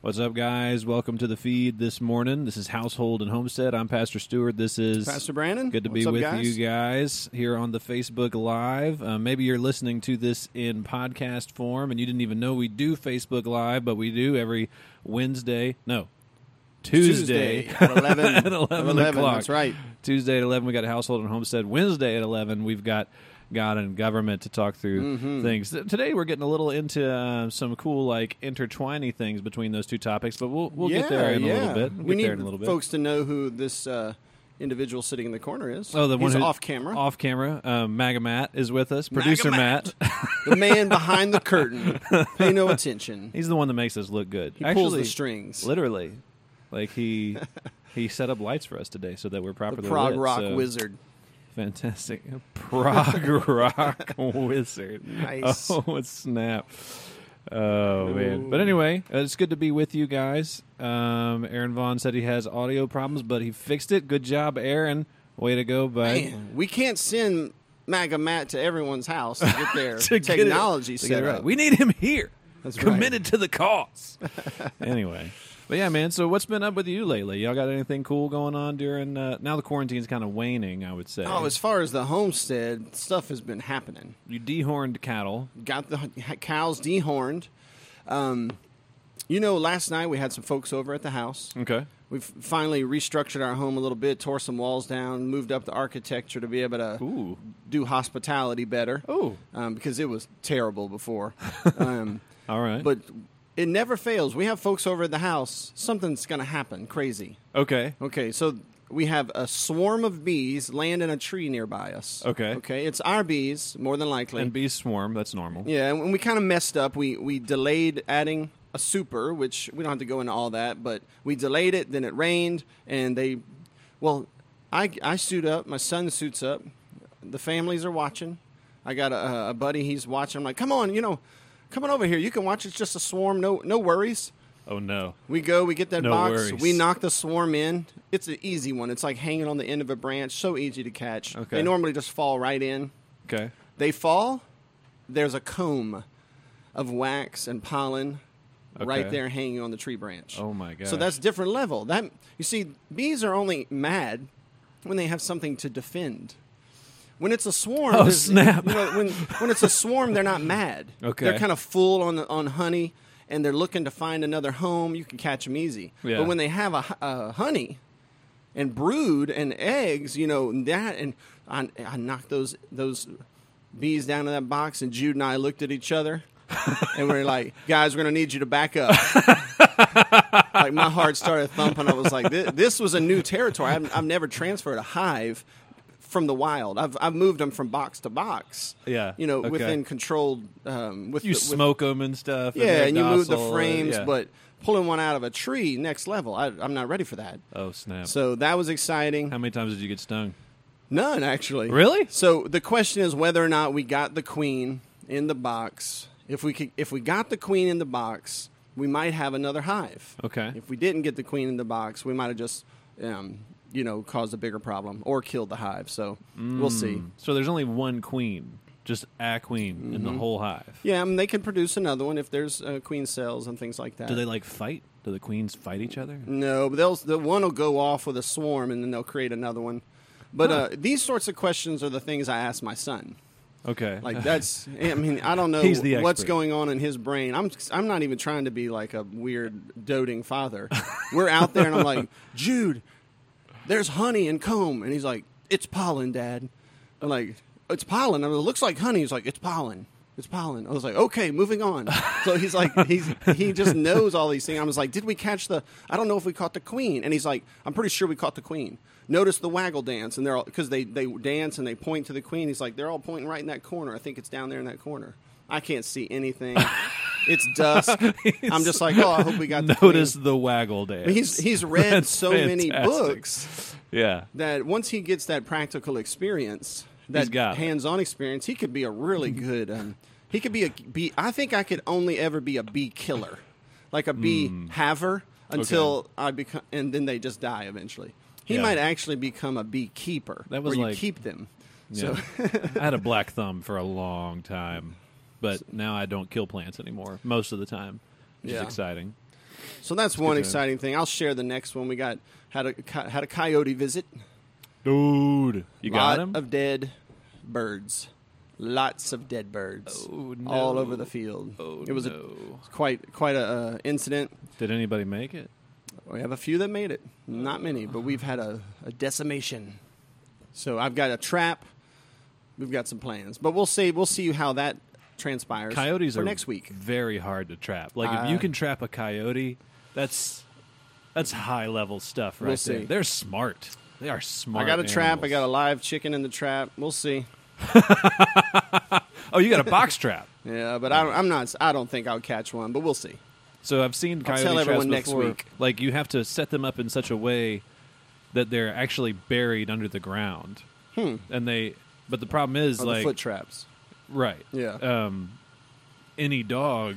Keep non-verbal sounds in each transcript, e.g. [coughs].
What's up, guys? Welcome to the feed this morning. This is Household and Homestead. I'm Pastor Stewart. This is Pastor Brandon. Good to What's be up, with guys? you guys here on the Facebook Live. Uh, maybe you're listening to this in podcast form and you didn't even know we do Facebook Live, but we do every Wednesday. No, Tuesday, Tuesday at 11, [laughs] at 11, 11, o'clock. That's right. Tuesday at 11, we got Household and Homestead. Wednesday at 11, we've got God and government to talk through Mm-hmm. things. Today, we're getting a little into uh, some cool, like, intertwining things between those two topics, but we'll, we'll yeah, get there in yeah. a little bit. We'll we need in a little bit. folks to know who this uh, individual sitting in the corner is. Oh, the one He's who off camera. Off camera, um, Maga Matt is with us. Producer Matt. Matt. [laughs] the man behind the curtain. Pay no attention. [laughs] He's the one that makes us look good. He Actually, pulls the strings. Literally, like he [laughs] he set up lights for us today so that we're The properly prog lit, rock so- wizard. Fantastic, [laughs] prog rock [laughs] wizard. Nice. [laughs] Oh, snap. Oh man! But anyway, uh, it's good to be with you guys. Um, Aaron Vaughn said he has audio problems, but he fixed it. Good job, Aaron. Way to go, bud. Man, we can't send MAGA Matt to everyone's house to get their To get it- technology get set it right. up. We need him here. That's right. committed to the cause. anyway, but yeah, man. So what's been up with you lately? Y'all got anything cool going on during? Uh, now the quarantine's kind of waning. I would say. Oh, as far as the homestead, stuff has been happening. you dehorned cattle. got the cows dehorned. Um, you know, last night we had some folks over at the house. Okay. We've finally restructured our home a little bit, tore some walls down, moved up the architecture to be able to Ooh. do hospitality better. Oh. Um, because it was terrible before. [laughs] um, All right. but it never fails. We have folks over at the house. Something's going to happen crazy. okay. Okay, so we have a swarm of bees land in a tree nearby us. Okay. Okay, it's our bees, more than likely. And bees swarm. That's normal. Yeah, and we kind of messed up. We we delayed adding a super, which we don't have to go into all that, but we delayed it. Then it rained, and they, well, I I suit up. My son suits up. The families are watching. I got a, a buddy. He's watching. I'm like, come on, you know, come on over here. You can watch. It's just a swarm. No no worries. Oh no. We go, we get that No box, worries. we knock the swarm in. It's an easy one. It's like hanging on the end of a branch, so easy to catch. Okay. They normally just fall right in. Okay. They fall. There's a comb of wax and pollen right Okay. there hanging on the tree branch. Oh my god. So that's different level. That you see, bees are only mad when they have something to defend. When it's a swarm, Oh, snap. You know, when when it's a swarm, they're not mad. [laughs] Okay. they're kind of full on on honey, and they're looking to find another home. You can catch them easy. Yeah. But when they have a, a honey and brood and eggs, you know that, and I, I knocked those those bees down in that box, and Jude and I looked at each other, and we are like, "Guys, we're gonna need you to back up." like my heart started thumping. I was like, "This, this was a new territory. I've, I've never transferred a hive." From the wild, I've I've moved them from box to box. Yeah, you know, okay. within controlled. Um, with you the, with- smoke them and stuff. yeah, they're and you move the docile, frames, yeah. but pulling one out of a tree, next level. I, I'm not ready for that. oh snap. So that was exciting. How many times did you get stung? None actually. Really? So the question is whether or not we got the queen in the box. If we could, if we got the queen in the box, we might have another hive. Okay. If we didn't get the queen in the box, we might have just, um, you know, caused a bigger problem or killed the hive. So we'll see. Mm. So there's only one queen, just a queen in Mm-hmm. the whole hive. Yeah, I mean, they can produce another one if there's uh, queen cells and things like that. Do they like fight? Do the queens fight each other? No, but they'll the one will go off with a swarm, and then they'll create another one. But uh, these sorts of questions are the things I ask my son. Okay. Like [laughs] that's, I mean, I don't know what's going on in his brain. I'm, I'm not even trying to be like a weird doting father. [laughs] We're out there, and I'm like, Jude, there's honey and comb, and he's like, it's pollen, Dad. I'm like, it's pollen. I mean, it looks like honey. He's like, it's pollen. It's pollen. I was like, okay, moving on. So he's like, [laughs] he's he just knows all these things. I was like, did we catch the? I don't know if we caught the queen. And he's like, I'm pretty sure we caught the queen. Notice the waggle dance, and they're all because they they dance and they point to the queen. He's like, they're all pointing right in that corner. I think it's down there in that corner. I can't see anything. [laughs] it's dusk. [laughs] I'm just like, oh, I hope we got the Notice queen. the waggle dance. He's he's read That's so many books Yeah. that once he gets that practical experience, that hands-on experience, he could be a really good. Um, he could be a bee. I think I could only ever be a bee killer, like a bee Hmm. haver, until I become, and then they just die eventually. He Yeah. might actually become a beekeeper, That was where like- you keep them. Yeah. So [laughs] I had a black thumb for a long time, but now I don't kill plants anymore most of the time, which Yeah. is exciting. So that's one good exciting thing. I'll share the next one. We got had a had a coyote visit. Dude, you got Lot him. of dead birds. Lots of dead birds Oh, no. all over the field. Oh, it was a, quite quite a uh, incident. Did anybody make it? We have a few that made it, not many, but we've had a, a decimation. So I've got a trap. We've got some plans, but we'll see. We'll see how that transpires. Coyotes are next week. Very hard to trap. Like if Uh, you can trap a coyote, that's that's high level stuff right We'll there. see. They're smart. They are smart. I got a trap. I got a live chicken in the trap. We'll see. [laughs] Oh, you got a box trap. [laughs] Yeah, but I don't, I'm not. I don't think I'll catch one, but we'll see. So I've seen I'll coyote tell traps everyone next before. week. Like you have to set them up in such a way that they're actually buried under the ground, Hmm. and they. But the problem is Or like foot traps. Right. Yeah. Um, any dog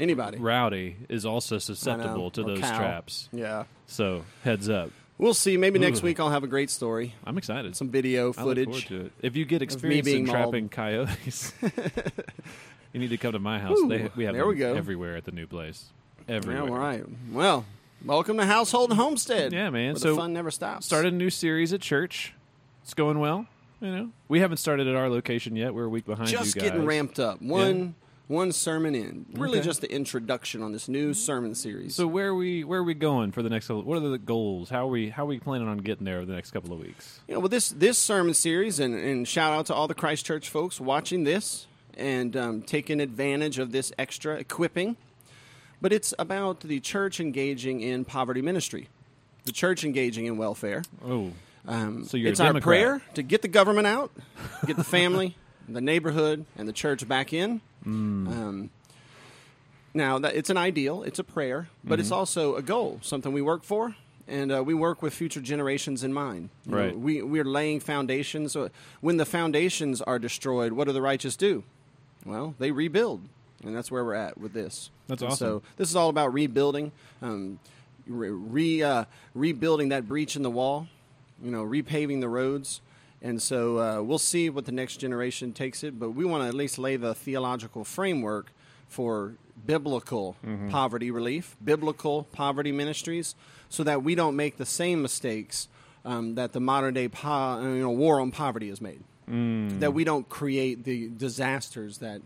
Anybody. rowdy is also susceptible to Or those cow. traps. Yeah. So heads up. We'll see. Maybe next week I'll have a great story. I'm excited. Some video I look footage. forward to it. If you get experience being in mauled. trapping coyotes, [laughs] you need to come to my house. They, we have there them we go. everywhere at the new place. Yeah, Everywhere. all right. Well, welcome to Household Homestead. Yeah, man. So, the fun never stops. Started a new series at church. It's going well. You know, we haven't started at our location yet. We're a week behind just you guys. getting ramped up. One one sermon in. Really Okay. just the introduction on this new sermon series. So where are we where are we going for the next? What are the goals? How are we how are we planning on getting there over the next couple of weeks? you know, well, this this sermon series, and, and shout out to all the Christchurch folks watching this and um, taking advantage of this extra equipping. But it's about the church engaging in poverty ministry, the church engaging in welfare. Oh, Um, So it's our prayer to get the government out, get the family, [laughs] the neighborhood, and the church back in. Mm. Um, now, that it's an ideal, it's a prayer, but Mm-hmm. it's also a goal, something we work for, and uh, we work with future generations in mind. You know, Right. we we're laying foundations. So when the foundations are destroyed, what do the righteous do? Well, they rebuild, and that's where we're at with this. That's And awesome. So this is all about rebuilding, um, re, re uh, rebuilding that breach in the wall, you know, repaving the roads. And so uh, we'll see what the next generation takes it, but we want to at least lay the theological framework for biblical Mm-hmm. poverty relief, biblical poverty ministries, so that we don't make the same mistakes um, that the modern day po- you know, war on poverty has made. Mm. That we don't create the disasters that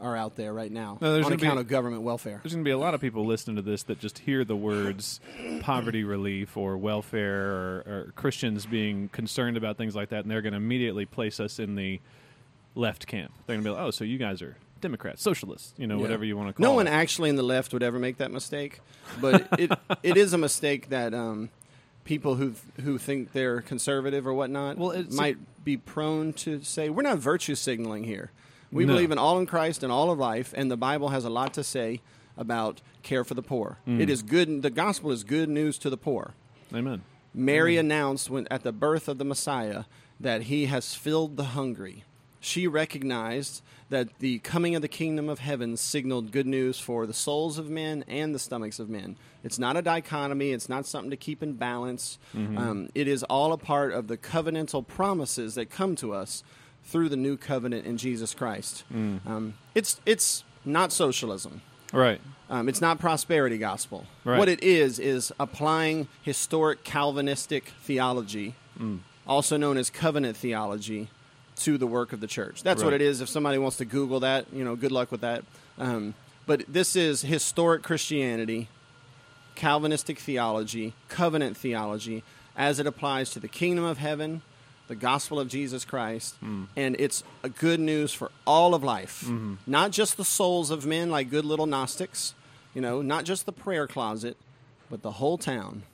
are out there right now No, there's on gonna be- account of government welfare. There's going to be a lot of people listening to this that just hear the words [laughs] poverty relief or welfare or, or Christians being concerned about things like that, and they're going to immediately place us in the left camp. They're going to be like, oh, so you guys are Democrats, socialists, you know, Yeah. whatever you want to call No it. one actually in the left would ever make that mistake, [laughs] but it it is a mistake that um, people who who think they're conservative or whatnot Well, might be prone to say we're not virtue signaling here. We No. believe in all in Christ and all of life, and the Bible has a lot to say about care for the poor. Mm. It is good. The gospel is good news to the poor. Amen. Mary announced when, at the birth of the Messiah that he has filled the hungry. She recognized that the coming of the kingdom of heaven signaled good news for the souls of men and the stomachs of men. It's not a dichotomy, it's not something to keep in balance. Um, it is all a part of the covenantal promises that come to us through the new covenant in Jesus Christ. Um, it's, it's not socialism. Right. Um, it's not prosperity gospel. Right. What it is is applying historic Calvinistic theology, Mm. also known as covenant theology, to the work of the church. That's what it is. If somebody wants to Google that, you know, good luck with that. Um, but this is historic Christianity, Calvinistic theology, covenant theology, as it applies to the kingdom of heaven, the gospel of Jesus Christ, Hmm. and it's a good news for all of life, Mm-hmm. not just the souls of men like good little Gnostics, you know, not just the prayer closet, but the whole town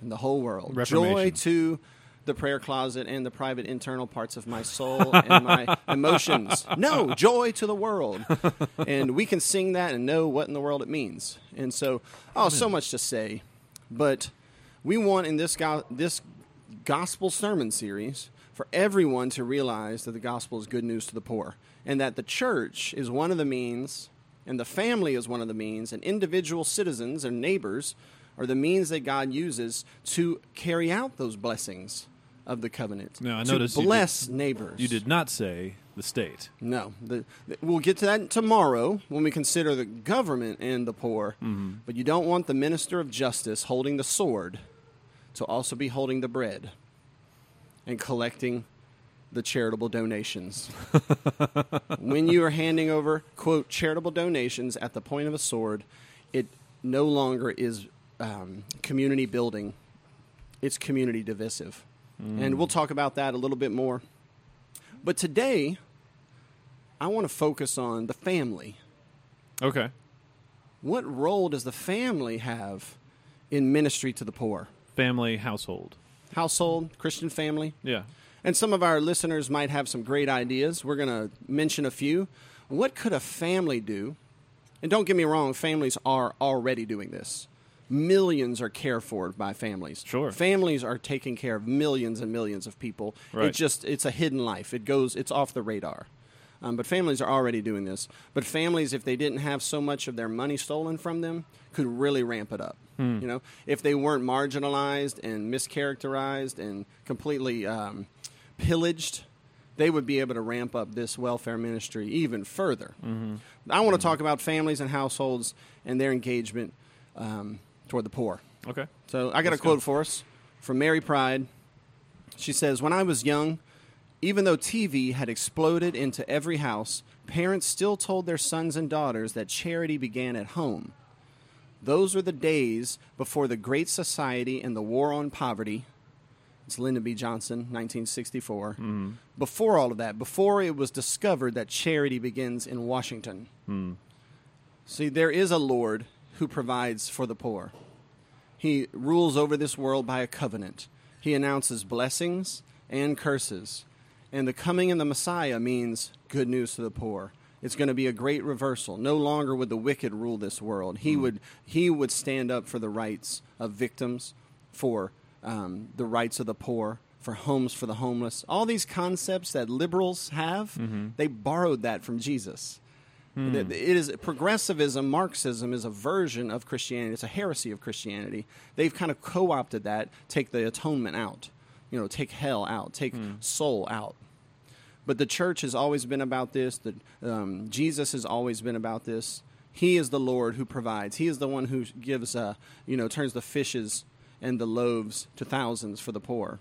and the whole world. Joy to the prayer closet and the private internal parts of my soul and my [laughs] emotions. No, joy to the world. [laughs] and we can sing that and know what in the world it means. And so, oh, so much to say. But we want in this go- this gospel sermon series for everyone to realize that the gospel is good news to the poor and that the church is one of the means and the family is one of the means and individual citizens and neighbors are the means that God uses to carry out those blessings of the covenant. Now, I to noticed you did- bless neighbors. You did not say the state. No, the, the- we'll get to that tomorrow when we consider the government and the poor. Mm-hmm. But you don't want the minister of justice holding the sword to also be holding the bread and collecting the charitable donations. [laughs] when you are handing over quote charitable donations at the point of a sword, it no longer is um, community building; it's community divisive, and we'll talk about that a little bit more. But today, I want to focus on the family. Okay. What role does the family have in ministry to the poor? Family, household. Household, Christian family? Yeah. And some of our listeners might have some great ideas. We're going to mention a few. What could a family do? And don't get me wrong, families are already doing this. Millions are cared for by families. Sure. Families are taking care of millions and millions of people. Right. It just it's a hidden life. It goes it's off the radar. Um, but families are already doing this. But families, if they didn't have so much of their money stolen from them, could really ramp it up. You know, if they weren't marginalized and mischaracterized and completely um, pillaged, they would be able to ramp up this welfare ministry even further. I want to talk about families and households and their engagement um, toward the poor. Okay. So I got Let's a quote go. for us from Mary Pride. She says, When I was young, even though TV had exploded into every house, parents still told their sons and daughters that charity began at home. Those were the days before the Great Society and the War on Poverty. It's Lyndon B. Johnson, 1964. Mm. Before all of that, before it was discovered that charity begins in Washington. Mm. See, there is a Lord who provides for the poor. He rules over this world by a covenant. He announces blessings and curses. And the coming of the Messiah means good news to the poor. It's going to be a great reversal. No longer would the wicked rule this world. He hmm. would he would stand up for the rights of victims, for um, the rights of the poor, for homes for the homeless. All these concepts that liberals have, mm-hmm. they borrowed that from Jesus. Hmm. It it is progressivism, Marxism is a version of Christianity. It's a heresy of Christianity. They've kind of co-opted that. Take the atonement out, you know, take hell out, take hmm. soul out. But the church has always been about this. The, um, Jesus has always been about this. He is the Lord who provides. He is the one who gives, uh, you know, turns the fishes and the loaves to thousands for the poor,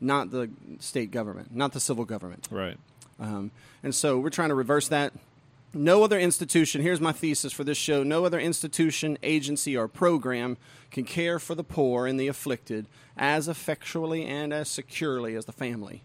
not the state government, not the civil government. Right. Um, and so we're trying to reverse that. No other institution, here's my thesis for this show no other institution, agency, or program can care for the poor and the afflicted as effectually and as securely as the family.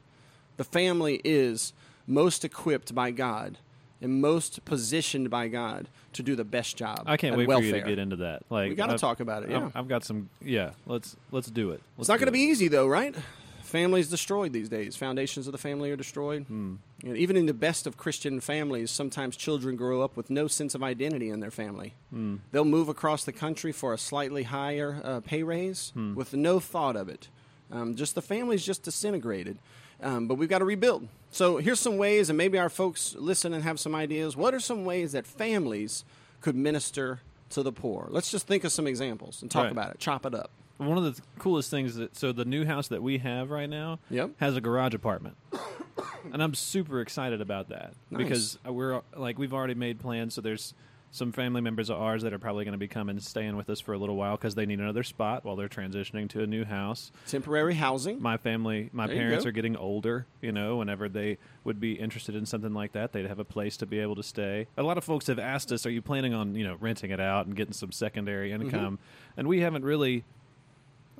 The family is most equipped by God and most positioned by God to do the best job. I can't wait welfare. for you to get into that. Like We gotta talk about it, I've- yeah. I've, got some. Yeah. Let's let's do it. It's not going to be easy, though, right? Families destroyed these days. Foundations of the family are destroyed. You know, even in the best of Christian families, sometimes children grow up with no sense of identity in their family. Hmm. They'll move across the country for a slightly higher uh, pay raise Hmm. with no thought of it. Um, just the family's just disintegrated. Um, but we've got to rebuild. So here's some ways, and maybe our folks listen and have some ideas. What are some ways that families could minister to the poor? Let's just think of some examples and talk Right. about it. Chop it up. One of the coolest things that so the new house that we have right now Yep. has a garage apartment, [coughs] and I'm super excited about that Nice. because we're like we've already made plans. So there's some family members of ours that are probably going to be coming and staying with us for a little while because they need another spot while they're transitioning to a new house. Temporary housing. My family, my There parents are getting older. You know, whenever they would be interested in something like that, they'd have a place to be able to stay. A lot of folks have asked us, "Are you planning on you know renting it out and getting some secondary Mm-hmm. income?" And we haven't really.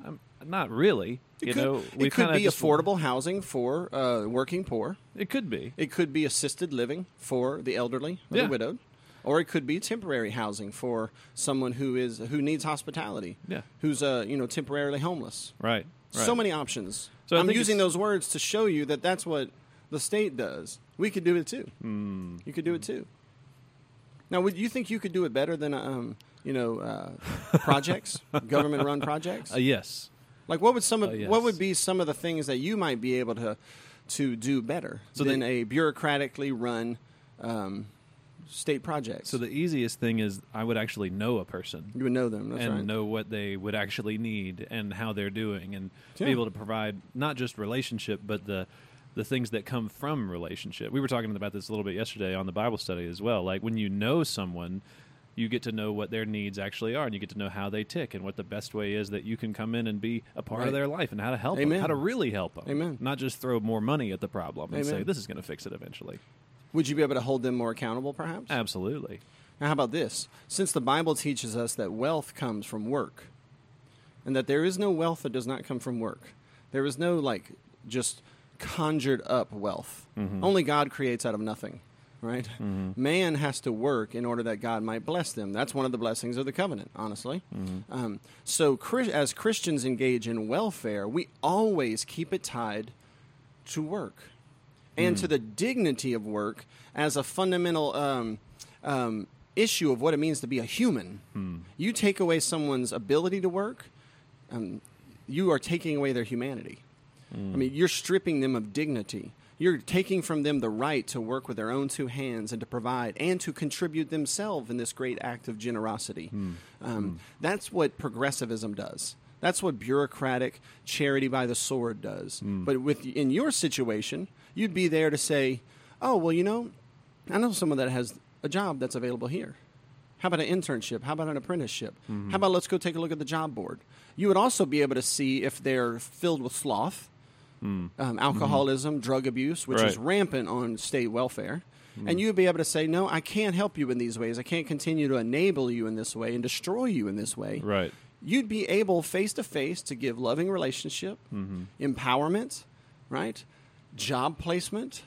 Um, not really. It you could, know, we it could be affordable housing for uh, working poor. It could be. It could be assisted living for the elderly or Yeah. the widowed, or it could be temporary housing for someone who is who needs hospitality. Yeah. who's uh, you know temporarily homeless. Right. right. So many options. So I'm using those words to show you that that's what the state does. We could do it too. Hmm. You could do it too. Now, would you think you could do it better than um, you know uh, [laughs] projects, government-run projects? Uh, yes. Like, what would some of Uh, yes. what would be some of the things that you might be able to to do better So than a bureaucratically run um, state projects. So the easiest thing is I would actually know a person you would know them. That's and right. know what they would actually need and how they're doing and Yeah. be able to provide not just relationship but the the things that come from relationship. We were talking about this a little bit yesterday on the Bible study as well. Like when you know someone, you get to know what their needs actually are and you get to know how they tick and what the best way is that you can come in and be a part Right. of their life and how to help Amen. them, how to really help them. Amen. Not just throw more money at the problem and say this is going to fix it eventually. Would you be able to hold them more accountable, perhaps? Absolutely. Now, how about this? Since the Bible teaches us that wealth comes from work, and that there is no wealth that does not come from work, there is no like just conjured up wealth. Mm-hmm. Only God creates out of nothing, right? Mm-hmm. Man has to work in order that God might bless them. That's one of the blessings of the covenant, honestly. Mm-hmm. Um, so, as Christians engage in welfare, we always keep it tied to work and to the dignity of work as a fundamental um, um, issue of what it means to be a human. You take away someone's ability to work, um, you are taking away their humanity. I mean, you're stripping them of dignity. You're taking from them the right to work with their own two hands and to provide and to contribute themselves in this great act of generosity. Um, That's what progressivism does. That's what bureaucratic charity by the sword does. Hmm. But with in your situation, you'd be there to say, "Oh, well, you know, I know someone that has a job that's available here. How about an internship? How about an apprenticeship? Mm-hmm. How about let's go take a look at the job board? You would also be able to see if they're filled with sloth, hmm. um, mm-hmm. alcoholism, drug abuse, which is rampant on state welfare. Hmm. And you'd be able to say, no, I can't help you in these ways. I can't continue to enable you in this way and destroy you in this way. Right. You'd be able face to face to give loving relationship, mm-hmm. empowerment, right? Job placement,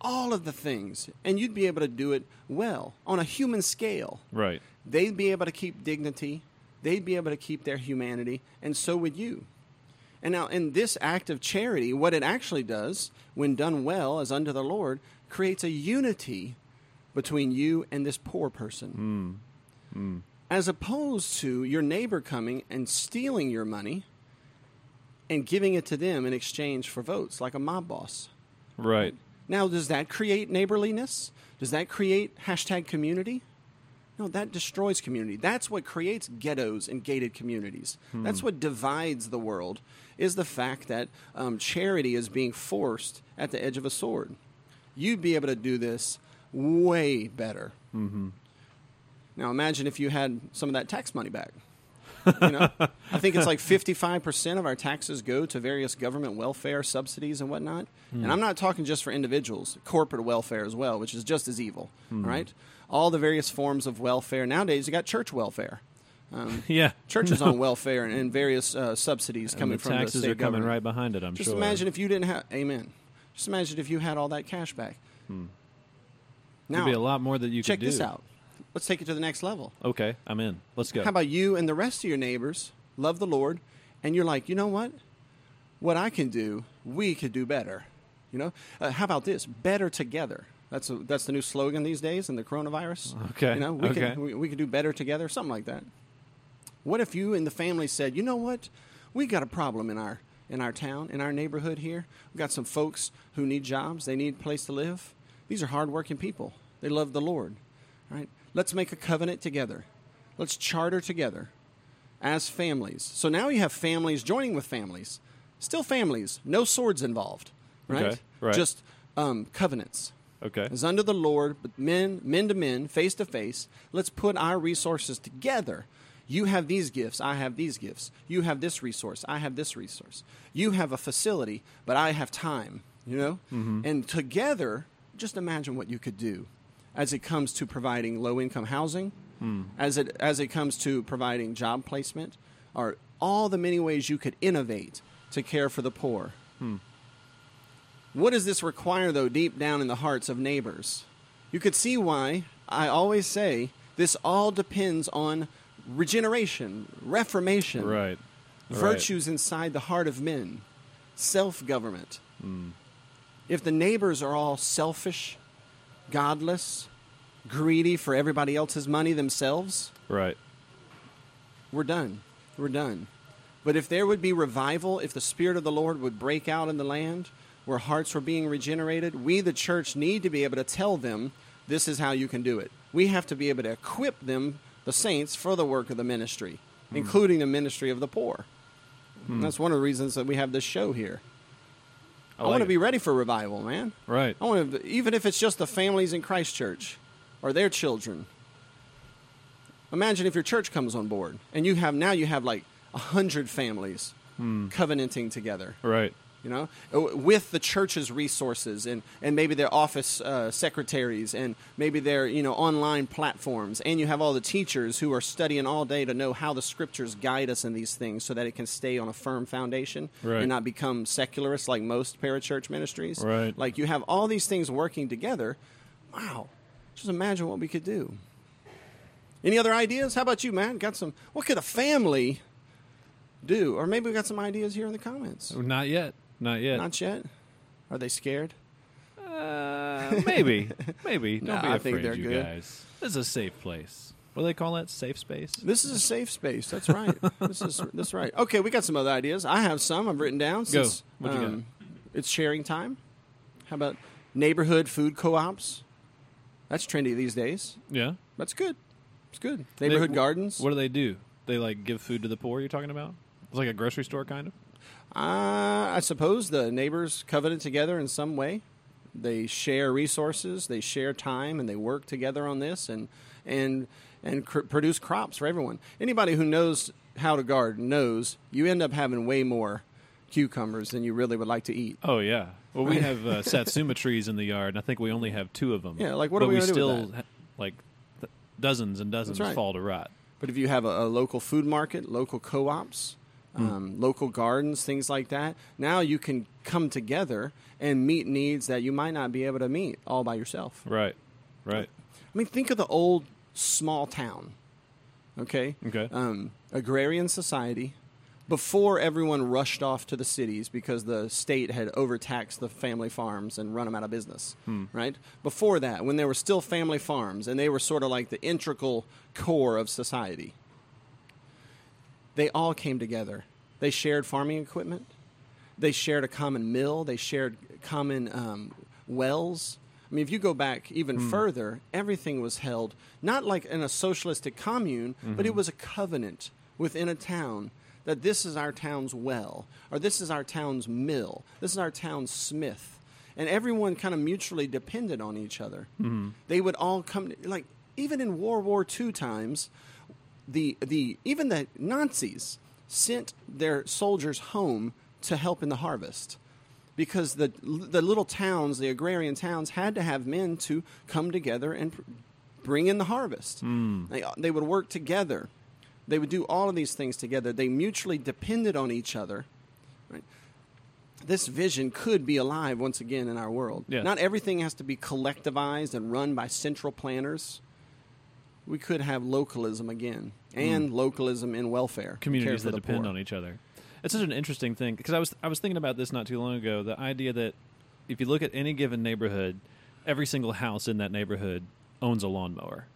all of the things. And you'd be able to do it well on a human scale. Right. They'd be able to keep dignity, they'd be able to keep their humanity, and so would you. And now, in this act of charity, what it actually does, when done well as unto the Lord, creates a unity between you and this poor person. Mm. Mm. As opposed to your neighbor coming and stealing your money and giving it to them in exchange for votes, like a mob boss. Right. Now, does that create neighborliness? Does that create hashtag community? No, that destroys community. That's what creates ghettos and gated communities. That's what divides the world. Is the fact that um, charity is being forced at the edge of a sword. You'd be able to do this way better. Mm-hmm. Now, imagine if you had some of that tax money back. You know, [laughs] I think it's like 55% of our taxes go to various government welfare subsidies and whatnot. And I'm not talking just for individuals, corporate welfare as well, which is just as evil, right? All the various forms of welfare. Nowadays, you got church welfare. Um, [laughs] Yeah. churches on [laughs] welfare and, and various uh, subsidies And coming the from the taxes are coming government. right behind it. I'm Just sure. imagine if you didn't have, amen. Just imagine if you had all that cash back. There'd Now, be a lot more that you check could do. this out. Let's take it to the next level. Okay, I'm in. Let's go. How about you and the rest of your neighbors love the Lord, and you're like, you know what? What I can do, we could do better. You know, uh, how about this? Better together. That's a, that's the new slogan these days in the coronavirus. Okay, You know, we okay. can we, we could do better together, something like that. What if you and the family said, you know what? We got a problem in our in our town, in our neighborhood here. We've got some folks who need jobs. They need a place to live. These are hardworking people. They love the Lord. Right? Let's make a covenant together. Let's charter together as families. So now you have families joining with families. Still families, no swords involved. Right? Okay, right. Just um, covenants okay. is under the Lord, but men, men to men, face to face. Let's put our resources together. You have these gifts, I have these gifts. You have this resource, I have this resource. You have a facility, but I have time, you know? And together, just imagine what you could do as it comes to providing low income housing, hmm. as it as it comes to providing job placement, or all the many ways you could innovate to care for the poor. Hmm. What does this require, though, deep down in the hearts of neighbors? You could see why I always say this all depends on regeneration, reformation, Right. virtues inside the heart of men, self government. Hmm. If the neighbors are all selfish, godless, greedy for everybody else's money themselves, Right. we're done. We're done. But if there would be revival, if the Spirit of the Lord would break out in the land where hearts were being regenerated, we, the church, need to be able to tell them this is how you can do it. We have to be able to equip them, the saints, for the work of the ministry, Hmm. including the ministry of the poor. And that's one of the reasons that we have this show here. I, like want to it. be ready for revival, man. Right. I want to, even if it's just the families in Christchurch or their children. Imagine if your church comes on board and you have now you have like a hundred families hmm. covenanting together. Right. You know, Uh, with the church's resources and, and maybe their office uh, secretaries and maybe their you know online platforms, and you have all the teachers who are studying all day to know how the scriptures guide us in these things, so that it can stay on a firm foundation Right. and not become secularist like most parachurch ministries. Right. Like you have all these things working together. Wow, just imagine what we could do. Any other ideas? How about you, Matt? Got some? What could a family do? Or maybe we got some ideas here in the comments. Not yet. Not yet. Not yet. Are they scared? Uh, maybe. [laughs] Maybe. Don't Nah, be I afraid, think they're you good. guys. This is a safe place. What do they call that? Safe space? This is a safe space. That's right. this is [laughs] that's right. Okay, we got some other ideas. I have some. I've written down. Go. Since, What you got? um, It's sharing time. How about neighborhood food co-ops? That's trendy these days. Yeah. That's good. It's good. Neighborhood They- gardens. What do they do? They like give food to the poor. You're talking about? It's like a grocery store, kind of. Uh, I suppose the neighbors covenant together in some way. They share resources, they share time, and they work together on this and and and cr- produce crops for everyone. Anybody who knows how to garden knows you end up having way more cucumbers than you really would like to eat. Oh yeah. Well, we [laughs] have uh, satsuma trees in the yard, and I think we only have two of them. Yeah, like, what are but we we do still with that? ha- like th- dozens and dozens right. fall to rot. But if you have a, a local food market, local co-ops, um, local gardens, things like that, now you can come together and meet needs that you might not be able to meet all by yourself. Right. Right. I mean, think of the old small town. Okay. Okay. Um, agrarian society. Before everyone rushed off to the cities because the state had overtaxed the family farms and run them out of business, right? Before that, when there were still family farms and they were sort of like the integral core of society, they all came together. They shared farming equipment. They shared a common mill. They shared common um, wells. I mean, if you go back even hmm. further, everything was held not like in a socialistic commune, but mm-hmm. it was a covenant within a town that this is our town's well, or this is our town's mill, this is our town's smith. And everyone kind of mutually depended on each other. Mm-hmm. They would all come, like, even in World War II times, the the even the Nazis sent their soldiers home to help in the harvest because the the little towns, the agrarian towns, had to have men to come together and pr- bring in the harvest. Hmm. They uh, they would work together. They would do all of these things together. They mutually depended on each other. Right? This vision could be alive once again in our world. Yeah. Not everything has to be collectivized and run by central planners we could have localism again and localism in welfare Hmm. communities that depend poor. on each other. It's such an interesting thing because I was I was thinking about this not too long ago. The idea that if you look at any given neighborhood, every single house in that neighborhood owns a lawnmower.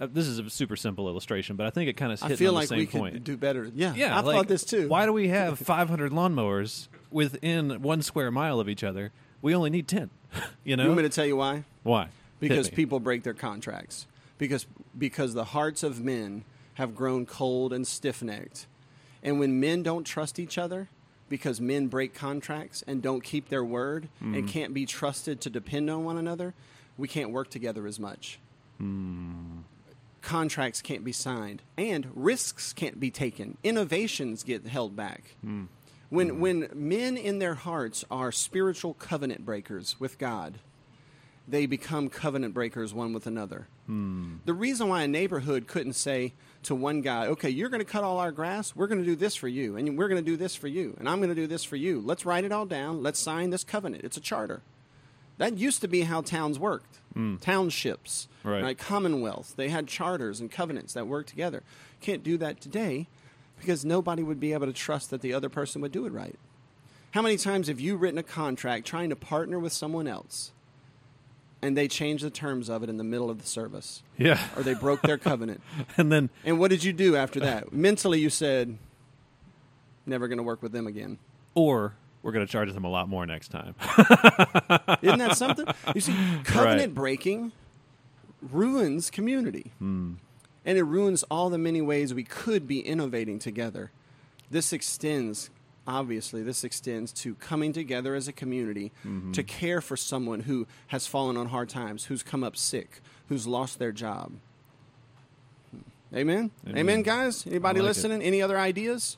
Uh, this is a super simple illustration, but I think it kind of I hits feel like we point. could do better. Yeah, yeah, I like, thought this too. Why do we have [laughs] 500 lawnmowers within one square mile of each other? We only need 10. [laughs] you know You want me to tell you why? why? Because people break their contracts. Because because the hearts of men have grown cold and stiff necked, and when men don't trust each other, because men break contracts and don't keep their word Mm-hmm. and can't be trusted to depend on one another, we can't work together as much. Hmm. Contracts can't be signed, and risks can't be taken. Innovations get held back. Hmm. When when men in their hearts are spiritual covenant breakers with God, they become covenant breakers one with another. Hmm. The reason why a neighborhood couldn't say to one guy, okay, you're going to cut all our grass, we're going to do this for you, and we're going to do this for you, and I'm going to do this for you. Let's write it all down. Let's sign this covenant. It's a charter. That used to be how towns worked. Hmm. Townships, Right. commonwealths. They had charters and covenants that worked together. Can't do that today because nobody would be able to trust that the other person would do it right. How many times have you written a contract trying to partner with someone else and they changed the terms of it in the middle of the service Yeah. or they broke their covenant? [laughs] and then And what did you do after that? Mentally, you said, never going to work with them again. or we're going to charge them a lot more next time. [laughs] Isn't that something? You see, [laughs] covenant breaking ruins community. Hmm. And it ruins all the many ways we could be innovating together. This extends, obviously, this extends to coming together as a community Mm-hmm. to care for someone who has fallen on hard times, who's come up sick, who's lost their job. Amen? Amen, Amen. guys? Anybody like it. listening? Any other ideas?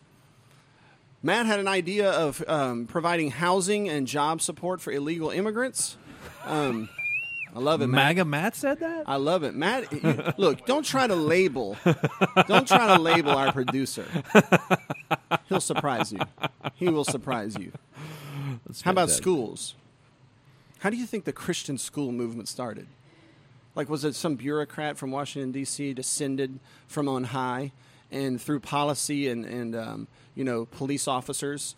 Matt had an idea of um, providing housing and job support for illegal immigrants. Um, I love it, Matt. MAGA Matt said that. I love it, Matt. look, don't try to label. Don't try to label our producer. He'll surprise you. He will surprise you. [laughs] That's How about fantastic. schools? How do you think the Christian school movement started? Like, was it some bureaucrat from Washington D.C. descended from on high, and through policy and and um, you know police officers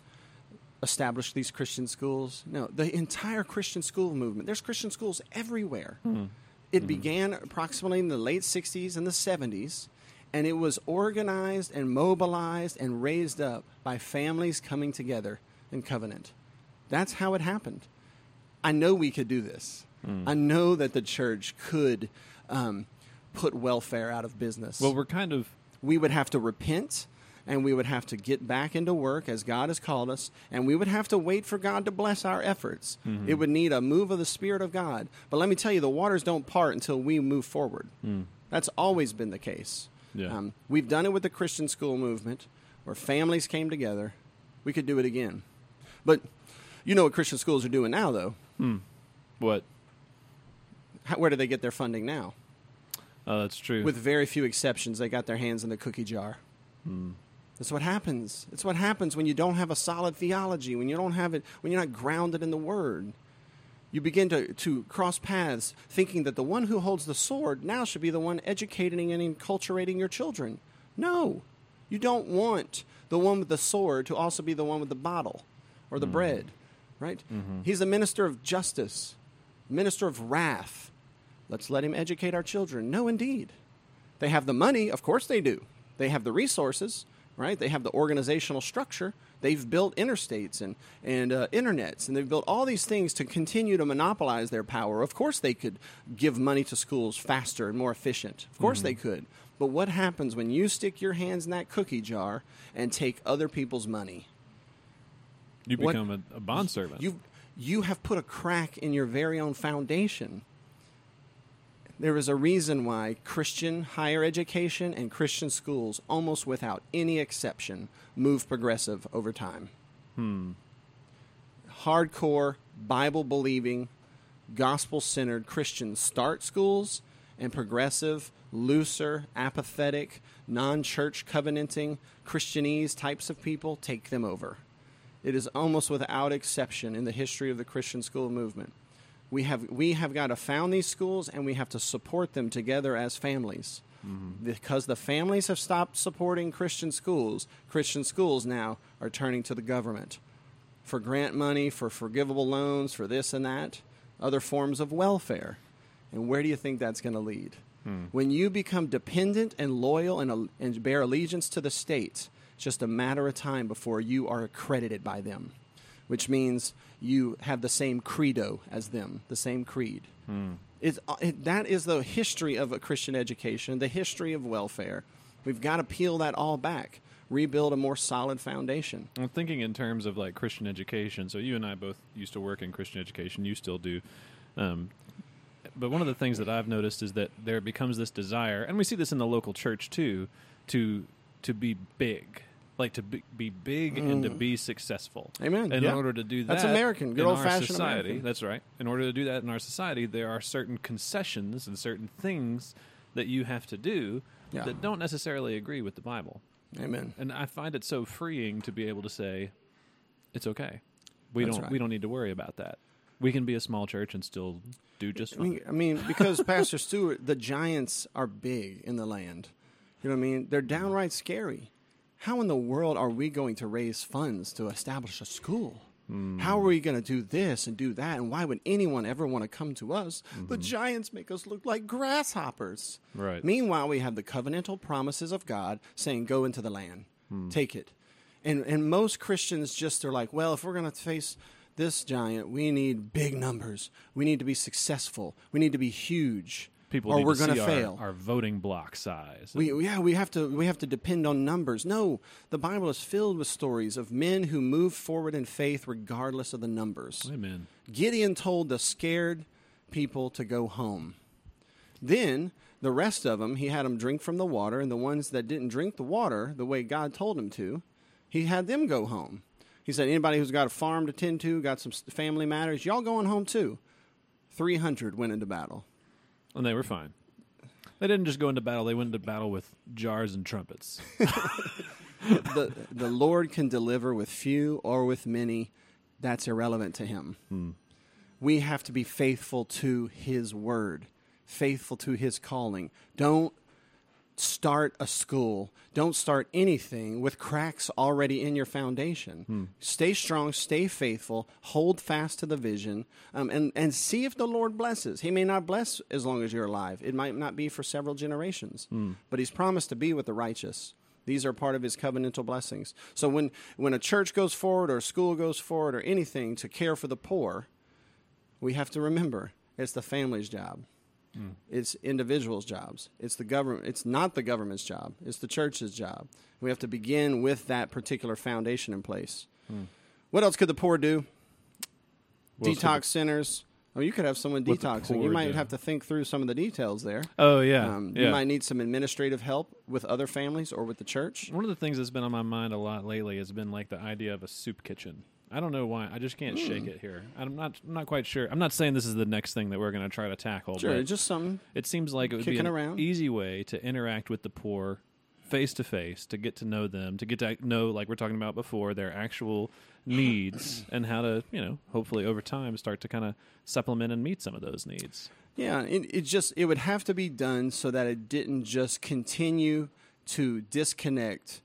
established these Christian schools? No, the entire Christian school movement. There's Christian schools everywhere. It began approximately in the late '60s and the '70s, and it was organized and mobilized and raised up by families coming together in covenant. That's how it happened. I know we could do this. Hmm. I know that the church could um, put welfare out of business. Well, we're kind of we would have to repent and we would have to get back into work as God has called us, and we would have to wait for God to bless our efforts. Mm-hmm. It would need a move of the Spirit of God. But let me tell you, the waters don't part until we move forward. Hmm. That's always been the case. Yeah. Um, we've done it with the Christian school movement, where families came together. We could do it again. But you know what Christian schools are doing now, though? Hmm. what? How, where do they get their funding now? Oh, that's true. With very few exceptions, they got their hands in the cookie jar. Hmm. That's what happens. It's what happens when you don't have a solid theology, when you don't have it, when you're not grounded in the Word. You begin to, to cross paths thinking that the one who holds the sword now should be the one educating and enculturating your children. No, you don't want the one with the sword to also be the one with the bottle or the mm. bread, right? Mm-hmm. He's the minister of justice, minister of wrath. Let's let him educate our children. No, indeed. They have the money, of course they do. They have the resources, right? They have the organizational structure. They've built interstates and and uh, internets, and they've built all these things to continue to monopolize their power. Of course, they could give money to schools faster and more efficient. Of course, they could. But what happens when you stick your hands in that cookie jar and take other people's money? you what- become a, a bond servant. You you have put a crack in your very own foundation. There is a reason why Christian higher education and Christian schools, almost without any exception, move progressive over time. Hmm. Hardcore, Bible believing, gospel centered Christians start schools, and progressive, looser, apathetic, non church covenanting, Christianese types of people take them over. It is almost without exception in the history of the Christian school movement. We have, we have got to found these schools and we have to support them together as families. Mm-hmm. Because the families have stopped supporting Christian schools, Christian schools now are turning to the government for grant money, for forgivable loans, for this and that, other forms of welfare. And where do you think that's going to lead? Hmm. When you become dependent and loyal and, and bear allegiance to the state, it's just a matter of time before you are accredited by them, which means you have the same credo as them, the same creed. It's, uh, it, that is the history of a Christian education, the history of welfare. We've got to peel that all back, rebuild a more solid foundation. I'm thinking in terms of like Christian education. So you and I both used to work in Christian education. You still do. Um, but one of the things that I've noticed is that there becomes this desire, and we see this in the local church too, to to be big, like to be, be big and to mm. be successful. Amen. And in Yeah. order to do that, That's American. Good old-fashioned society, American. That's right. In order to do that in our society, there are certain concessions and certain things that you have to do Yeah. that don't necessarily agree with the Bible. Amen. And I find it so freeing to be able to say, "It's okay. We That's don't. right. We don't need to worry about that. We can be a small church and still do just I fine." mean, I mean, because [laughs] Pastor Stewart, the giants are big in the land. You know what I mean? They're downright scary. How in the world are we going to raise funds to establish a school? Hmm. How are we going to do this and do that? And why would anyone ever want to come to us? The mm-hmm. giants make us look like grasshoppers. Right. Meanwhile, we have the covenantal promises of God saying, "Go into the land, hmm. take it." And and most Christians just are like, "Well, if we're going to face this giant, we need big numbers. We need to be successful. We need to be huge." People or we're see our- fail. Our, voting block size. We, yeah, we have to we have to depend on numbers. No, the Bible is filled with stories of men who moved forward in faith regardless of the numbers. Amen. Gideon told the scared people to go home. Then the rest of them, he had them drink from the water, and the ones that didn't drink the water the way God told them to, he had them go home. He said, anybody who's got a farm to tend to, got some family matters, y'all going home too. 300 went into battle. And they were fine. They didn't just go into battle; they went into battle with jars and trumpets. [laughs] [laughs] the the Lord can deliver with few or with many. That's irrelevant to Him. Hmm. We have to be faithful to His word, faithful to His calling. Don't start a school. Don't start anything with cracks already in your foundation. Stay strong, stay faithful, hold fast to the vision, um, and, and see if the Lord blesses. He may not bless as long as you're alive, it might not be for several generations, but He's promised to be with the righteous. These are part of his covenantal blessings. So when, when a church goes forward or a school goes forward or anything to care for the poor, we have to remember it's the family's job. It's individuals' jobs. It's the government. It's not the government's job. It's the church's job. We have to begin with that particular foundation in place. What else could the poor do? What Detox centers. Oh, you could have someone What detoxing. You might do? have to think through some of the details there. Oh yeah, Um, yeah. You might need some administrative help with other families or with the church. One of the things that's been on my mind a lot lately has been like the idea of a soup kitchen. I don't know why. I just can't Hmm. shake it here. I'm not. I'm not quite sure. I'm not saying this is the next thing that we're going to try to tackle. Sure, just some. it seems like it would be an around. easy way to interact with the poor face to face, to get to know them, to get to know, like we're talking about before, their actual needs, [sighs] and how to, you know, hopefully over time start to kind of supplement and meet some of those needs. Yeah, it, it just it would have to be done so that it didn't just continue to disconnect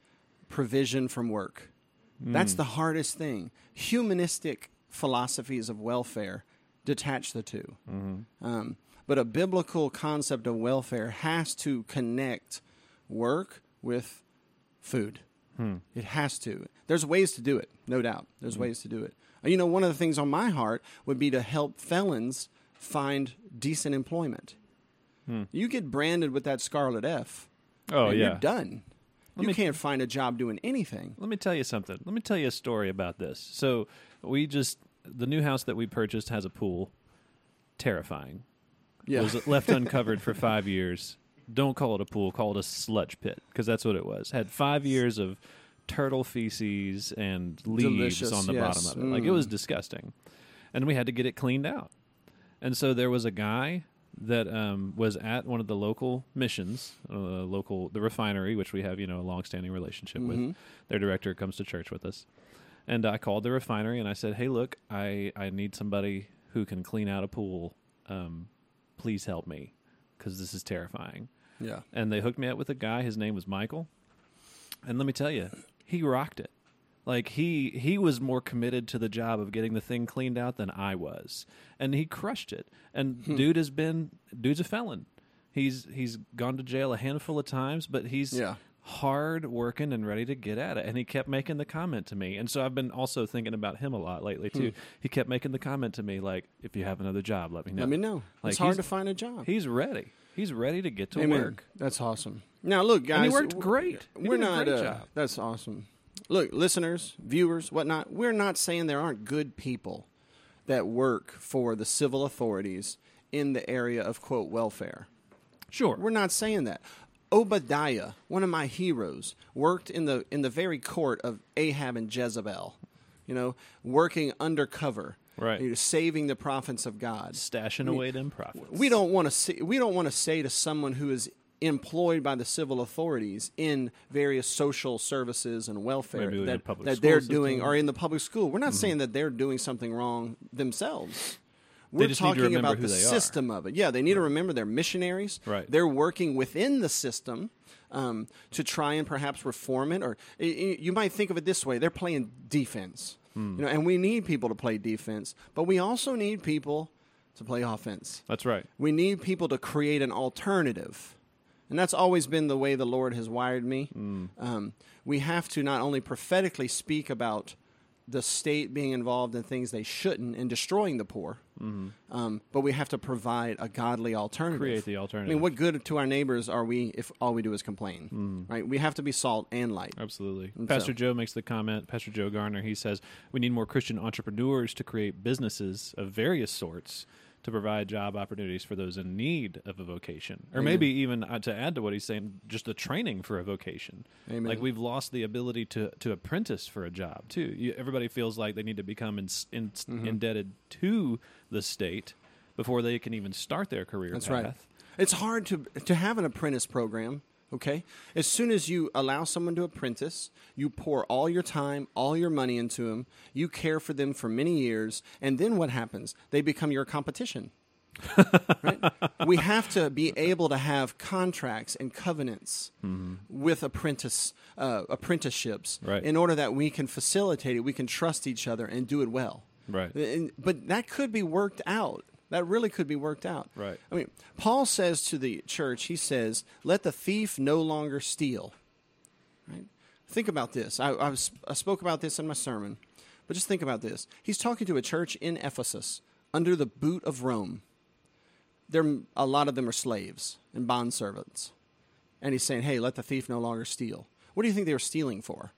provision from work. That's mm. the hardest thing. Humanistic philosophies of welfare detach the 2 mm-hmm. Um, but a biblical concept of welfare has to connect work with food. Hmm. It has to. There's ways to do it, no doubt. There's mm-hmm. ways to do it. Uh, You know, one of the things on my heart would be to help felons find decent employment. Hmm. You get branded with that scarlet F, Oh and yeah. you're done. You me- can't find a job doing anything. Let me tell you something. Let me tell you a story about this. So we just the new house that we purchased has a pool. Terrifying. Yeah. It Was [laughs] left uncovered for five years. Don't call it a pool. Call it a sludge pit because that's what it was. Had five years of turtle feces and leaves Delicious, on the yes. bottom of it. Like it was Mm. disgusting, and we had to get it cleaned out. And so there was a guy that um, was at one of the local missions, uh, local the refinery, which we have you know a long-standing relationship with. Mhm. Their director comes to church with us, and I called the refinery and I said, "Hey, look, I I need somebody who can clean out a pool. Um, please help me because this is terrifying." Yeah. And they hooked me up with a guy. His name was Michael, and let me tell you, he rocked it. Like he he was more committed to the job of getting the thing cleaned out than I was, and he crushed it. And Hmm. dude has been dude's a felon. He's he's gone to jail a handful of times, but he's Yeah. hard working and ready to get at it. And he kept making the comment to me, and so I've been also thinking about him a lot lately too. He kept making the comment to me like, "If you have another job, let me know." Hmm. Let me know. Like, it's hard to find a job. He's ready. He's ready to get to Amen. work. That's awesome. Now, look, guys. And he worked great. He We're not. great uh, job. That's awesome. Look, listeners, viewers, whatnot. We're not saying there aren't good people that work for the civil authorities in the area of quote welfare. Sure. We're not saying that. Obadiah, one of my heroes, worked in the in the very court of Ahab and Jezebel. You know, working undercover, Right. you know, saving the prophets of God. Stashing away them prophets. We don't want to say we don't want to say to someone who is employed by the civil authorities in various social services and welfare Maybe that, that they're. Mm-hmm. doing or in the public school. We're not saying that they're doing something wrong themselves. We're just need to talking about the they are. system of it. Yeah, they need to remember they're missionaries. Right. They're working within the system um, to try and perhaps reform it. Or you might think of it this way: they're playing defense. Hmm. You know, and we need people to play defense, but we also need people to play offense. That's right. We need people to create an alternative. And that's always been the way the Lord has wired me. Um, we have to not only prophetically speak about the state being involved in things they shouldn't and destroying the poor. Um, but we have to provide a godly alternative. Create the alternative. I mean, what good to our neighbors are we if all we do is complain? Right? We have to be salt and light. Absolutely. And Pastor so- Joe makes the comment, Pastor Joe Garner, he says, we need more Christian entrepreneurs to create businesses of various sorts to provide job opportunities for those in need of a vocation. Or Amen. maybe even uh, to add to what he's saying, just the training for a vocation. Amen. Like we've lost the ability to, to apprentice for a job, too. You, everybody feels like they need to become in, in, Mm-hmm. indebted to the state before they can even start their career That's path. right. It's hard to to have an apprentice program. Okay, as soon as you allow someone to apprentice, you pour all your time, all your money into them. You care for them for many years, and then what happens? They become your competition. [laughs] right? We have to be able to have contracts and covenants with apprentice uh, apprenticeships Right. in order that we can facilitate it, we can trust each other, and do it well. Right. And- but that could be worked out. That really could be worked out. Right. I mean, Paul says to the church, he says, "Let the thief no longer steal." Right. Think about this. I, I, was, I spoke about this in my sermon, but just think about this. He's talking to a church in Ephesus under the boot of Rome. There, a lot of them are slaves and bond servants, and he's saying, "Hey, let the thief no longer steal." What do you think they were stealing for?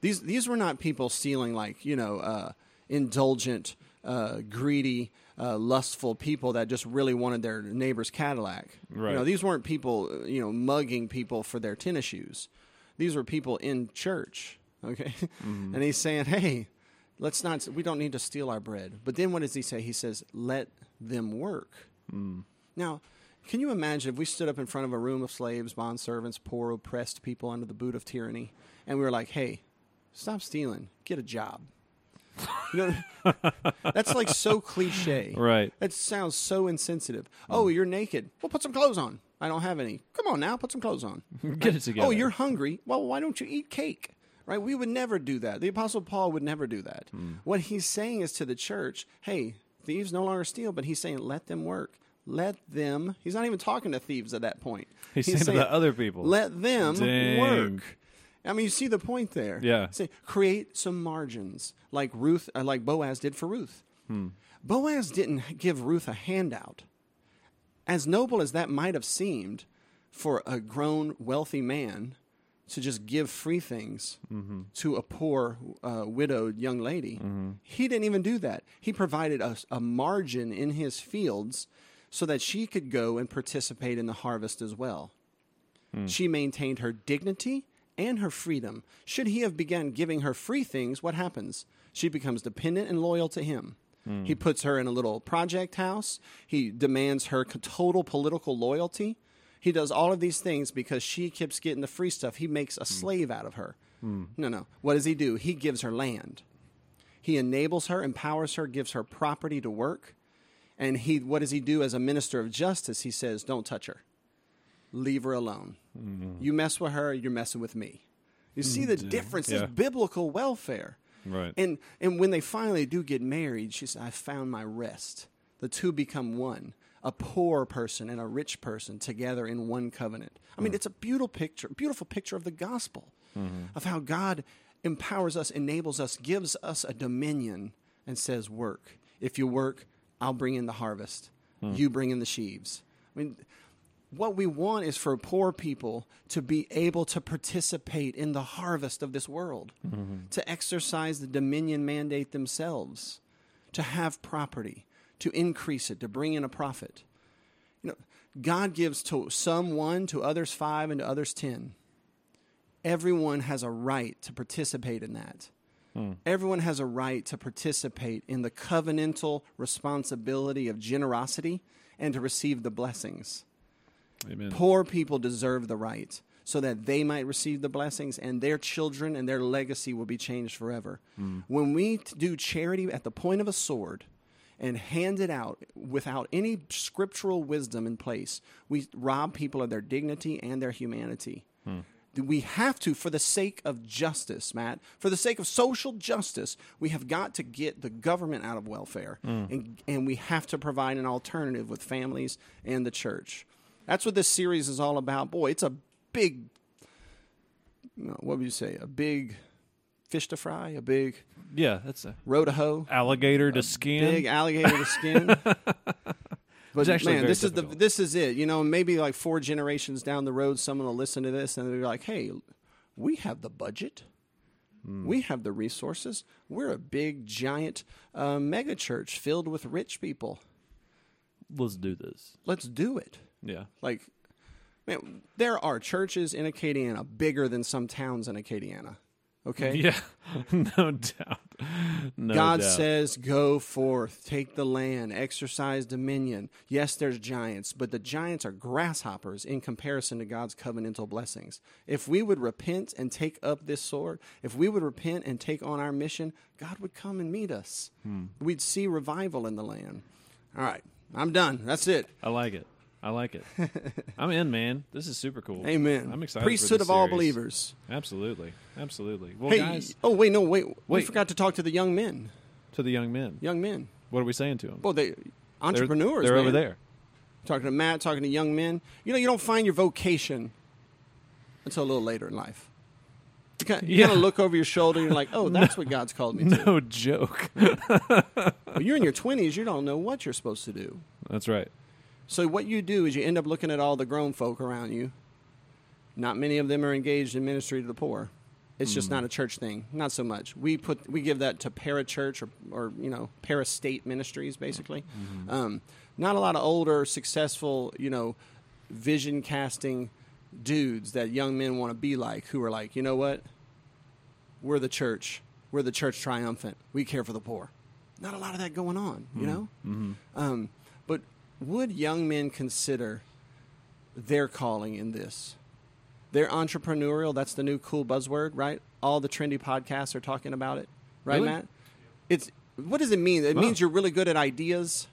These these were not people stealing like you know uh, indulgent, uh, greedy, uh, lustful people that just really wanted their neighbor's Cadillac. Right. You know, these weren't people you know mugging people for their tennis shoes. These were people in church. [laughs] Okay, and he's saying, hey. Let's not. We don't need to steal our bread. But then, what does he say? He says, "Let them work." Now, can you imagine if we stood up in front of a room of slaves, bond servants, poor, oppressed people under the boot of tyranny, and we were like, "Hey, stop stealing, get a job." You know, that's like so cliche. Right. That sounds so insensitive. Oh, mm. you're naked. Well, put some clothes on. I don't have any. Come on now, put some clothes on. [laughs] Get it together. Oh, you're hungry. Well, why don't you eat cake? Right? We would never do that. The Apostle Paul would never do that. Hmm. What he's saying is to the church, hey, thieves no longer steal, but he's saying, let them work. Let them. He's not even talking to thieves at that point. He's saying to the other people. Let them Dang. work. I mean, you see the point there. Yeah. Say, create some margins, like Ruth, uh, like Boaz did for Ruth. Boaz didn't give Ruth a handout. As noble as that might have seemed for a grown, wealthy man to just give free things to a poor, uh, widowed young lady, he didn't even do that. He provided a, a margin in his fields so that she could go and participate in the harvest as well. She maintained her dignity and her freedom. Should he have begun giving her free things, what happens? She becomes dependent and loyal to him. He hmm. puts her in a little project house. He demands her total political loyalty. He does all of these things because she keeps getting the free stuff. He makes a hmm. slave out of her. Hmm. No, no. What does he do? He gives her land. He enables her, empowers her, gives her property to work. And he, what does he do as a minister of justice? He says, "Don't touch her. Leave her alone. Mm-hmm. You mess with her, you're messing with me." You see the mm-hmm. difference? Yeah. It's biblical welfare. Right. And and when they finally do get married, she says, "I found my rest." The two become one. A poor person and a rich person together in one covenant. I mean, mm. it's a beautiful picture, beautiful picture of the gospel, mm-hmm. of how God empowers us, enables us, gives us a dominion, and says, "Work. If you work, I'll bring in the harvest. Mm. You bring in the sheaves." I mean, what we want is for poor people to be able to participate in the harvest of this world, mm-hmm. to exercise the dominion mandate themselves, to have property, to increase it, to bring in a profit. You know, God gives to some one, to others five, and to others ten. Everyone has a right to participate in that. Hmm. Everyone has a right to participate in the covenantal responsibility of generosity and to receive the blessings. Amen. Poor people deserve the right so that they might receive the blessings and their children and their legacy will be changed forever. Hmm. When we do charity at the point of a sword and hand it out without any scriptural wisdom in place, we rob people of their dignity and their humanity. Hmm. We have to, for the sake of justice, Matt, for the sake of social justice, we have got to get the government out of welfare. Hmm. And, and we have to provide an alternative with families and the church. That's what this series is all about. Boy, it's a big, you know, what would you say? A big fish to fry, a big Yeah, that's a row to hoe, alligator to skin. big alligator to skin. [laughs] But It's actually man, this is the this is it. You know, maybe like four generations down the road, someone will listen to this and they'll be like, "Hey, we have the budget, Hmm. we have the resources. We're a big, giant uh, mega church filled with rich people. Let's do this. Let's do it." Yeah. Like, man, there are churches in Acadiana bigger than some towns in Acadiana. Okay. Yeah, [laughs] no doubt. No God doubt. says, Go forth, take the land, exercise dominion. Yes, there's giants, but the giants are grasshoppers in comparison to God's covenantal blessings. If we would repent and take up this sword, if we would repent and take on our mission, God would come and meet us. Hmm. We'd see revival in the land. All right, I'm done. That's it. I like it. I like it. [laughs] I'm in, man. This is super cool. Amen. I'm excited. Priesthood of all series. believers. Absolutely. Absolutely. Well, hey, guys, oh wait, no, wait. We Wait. forgot to talk to the young men. to the young men, Young men. what are we saying to them? Well, they They're- entrepreneurs. They're, over there. talking to Matt, talking to young men. You know, you don't find your vocation until a little later in life. You kind, you Yeah. kind of look over your shoulder and you're like, oh, [laughs] that's what God's called me to. No joke. [laughs] But you're in your 20s, you don't know what you're supposed to do. That's right. So what you do is you end up looking at all the grown folk around you. Not many of them are engaged in ministry to the poor. It's just not a church thing. Not so much. We put we give that to parachurch or or you know para-state ministries basically. Um, not a lot of older successful you know vision casting dudes that young men want to be like who are like you know what we're the church we're the church triumphant we care for the poor not a lot of that going on you know um, but would young men consider their calling in this they're entrepreneurial that's the new cool buzzword right all the trendy podcasts are talking about it right Really? matt it's what does it mean it Wow. means you're really good at ideas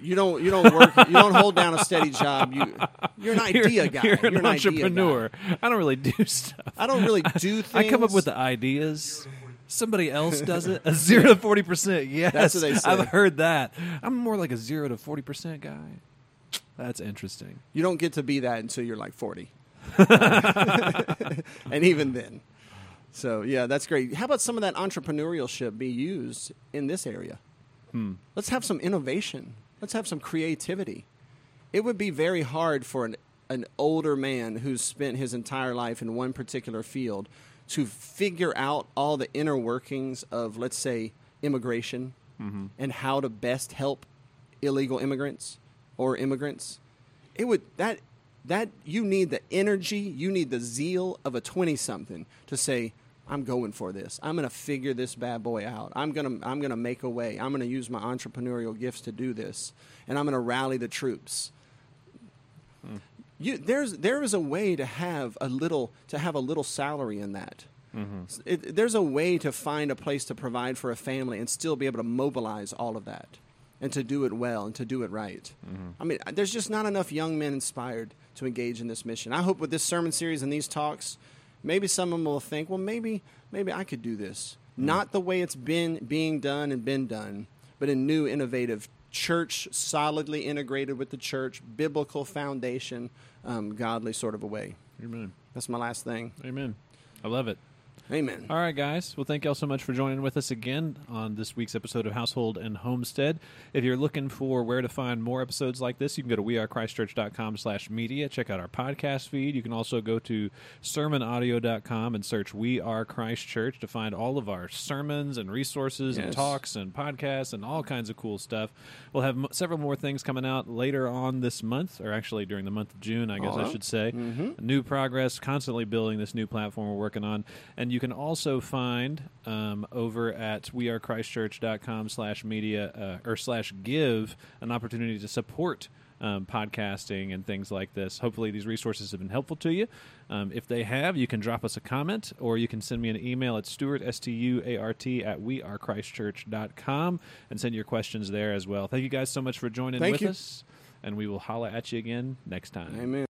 you don't you don't work you don't hold down a steady job you you're an [laughs] idea you're, guy You're an idea guy. entrepreneur. I don't really do stuff. i don't really [laughs] do things I come up with the ideas. Somebody else [laughs] does it. A zero to forty percent. Yes, That's what they say. I've heard that. I'm more like a zero to forty percent guy. That's interesting. You don't get to be that until you're like 40. [laughs] and even then. So, yeah, that's great. How about some of that entrepreneurship be used in this area? Hmm. Let's have some innovation. Let's have some creativity. It would be very hard for an, an older man who's spent his entire life in one particular field to figure out all the inner workings of, let's say, immigration mm-hmm. and how to best help illegal immigrants or immigrants. It would that that you need the energy, you need the zeal of a 20 something to say I'm going for this. I'm going to figure this bad boy out. I'm going to I'm going to make a way. I'm going to use my entrepreneurial gifts to do this and I'm going to rally the troops. Hmm. You, there's there is a way to have a little to have a little salary in that. Mm-hmm. It, there's a way to find a place to provide for a family and still be able to mobilize all of that and to do it well and to do it right. Mm-hmm. I mean, there's just not enough young men inspired to engage in this mission. I hope with this sermon series and these talks, maybe some of them will think, well, maybe maybe I could do this. Mm-hmm. Not the way it's been being done and been done, but in new, innovative church, solidly integrated with the church, biblical foundation, um, godly sort of a way. Amen. That's my last thing. Amen. I love it. Amen. All right, guys. Well, thank y'all so much for joining with us again on this week's episode of Household and Homestead. If you're looking for where to find more episodes like this, you can go to wearechristchurch.com slash media. Check out our podcast feed. You can also go to sermonaudio.com and search We Are Christ Church to find all of our sermons and resources and talks and podcasts and all kinds of cool stuff. We'll have m- several more things coming out later on this month, or actually during the month of June, I guess I Uh-huh. should say. New progress, constantly building this new platform we're working on. And you can also find um, over at wearechristchurch.com slash media uh, or slash give an opportunity to support um, podcasting and things like this. Hopefully, these resources have been helpful to you. Um, if they have, you can drop us a comment or you can send me an email at Stuart, S T U A R T, at wearechristchurch.com and send your questions there as well. Thank you guys so much for joining Thank with you. us, and we will holla at you again next time. Amen.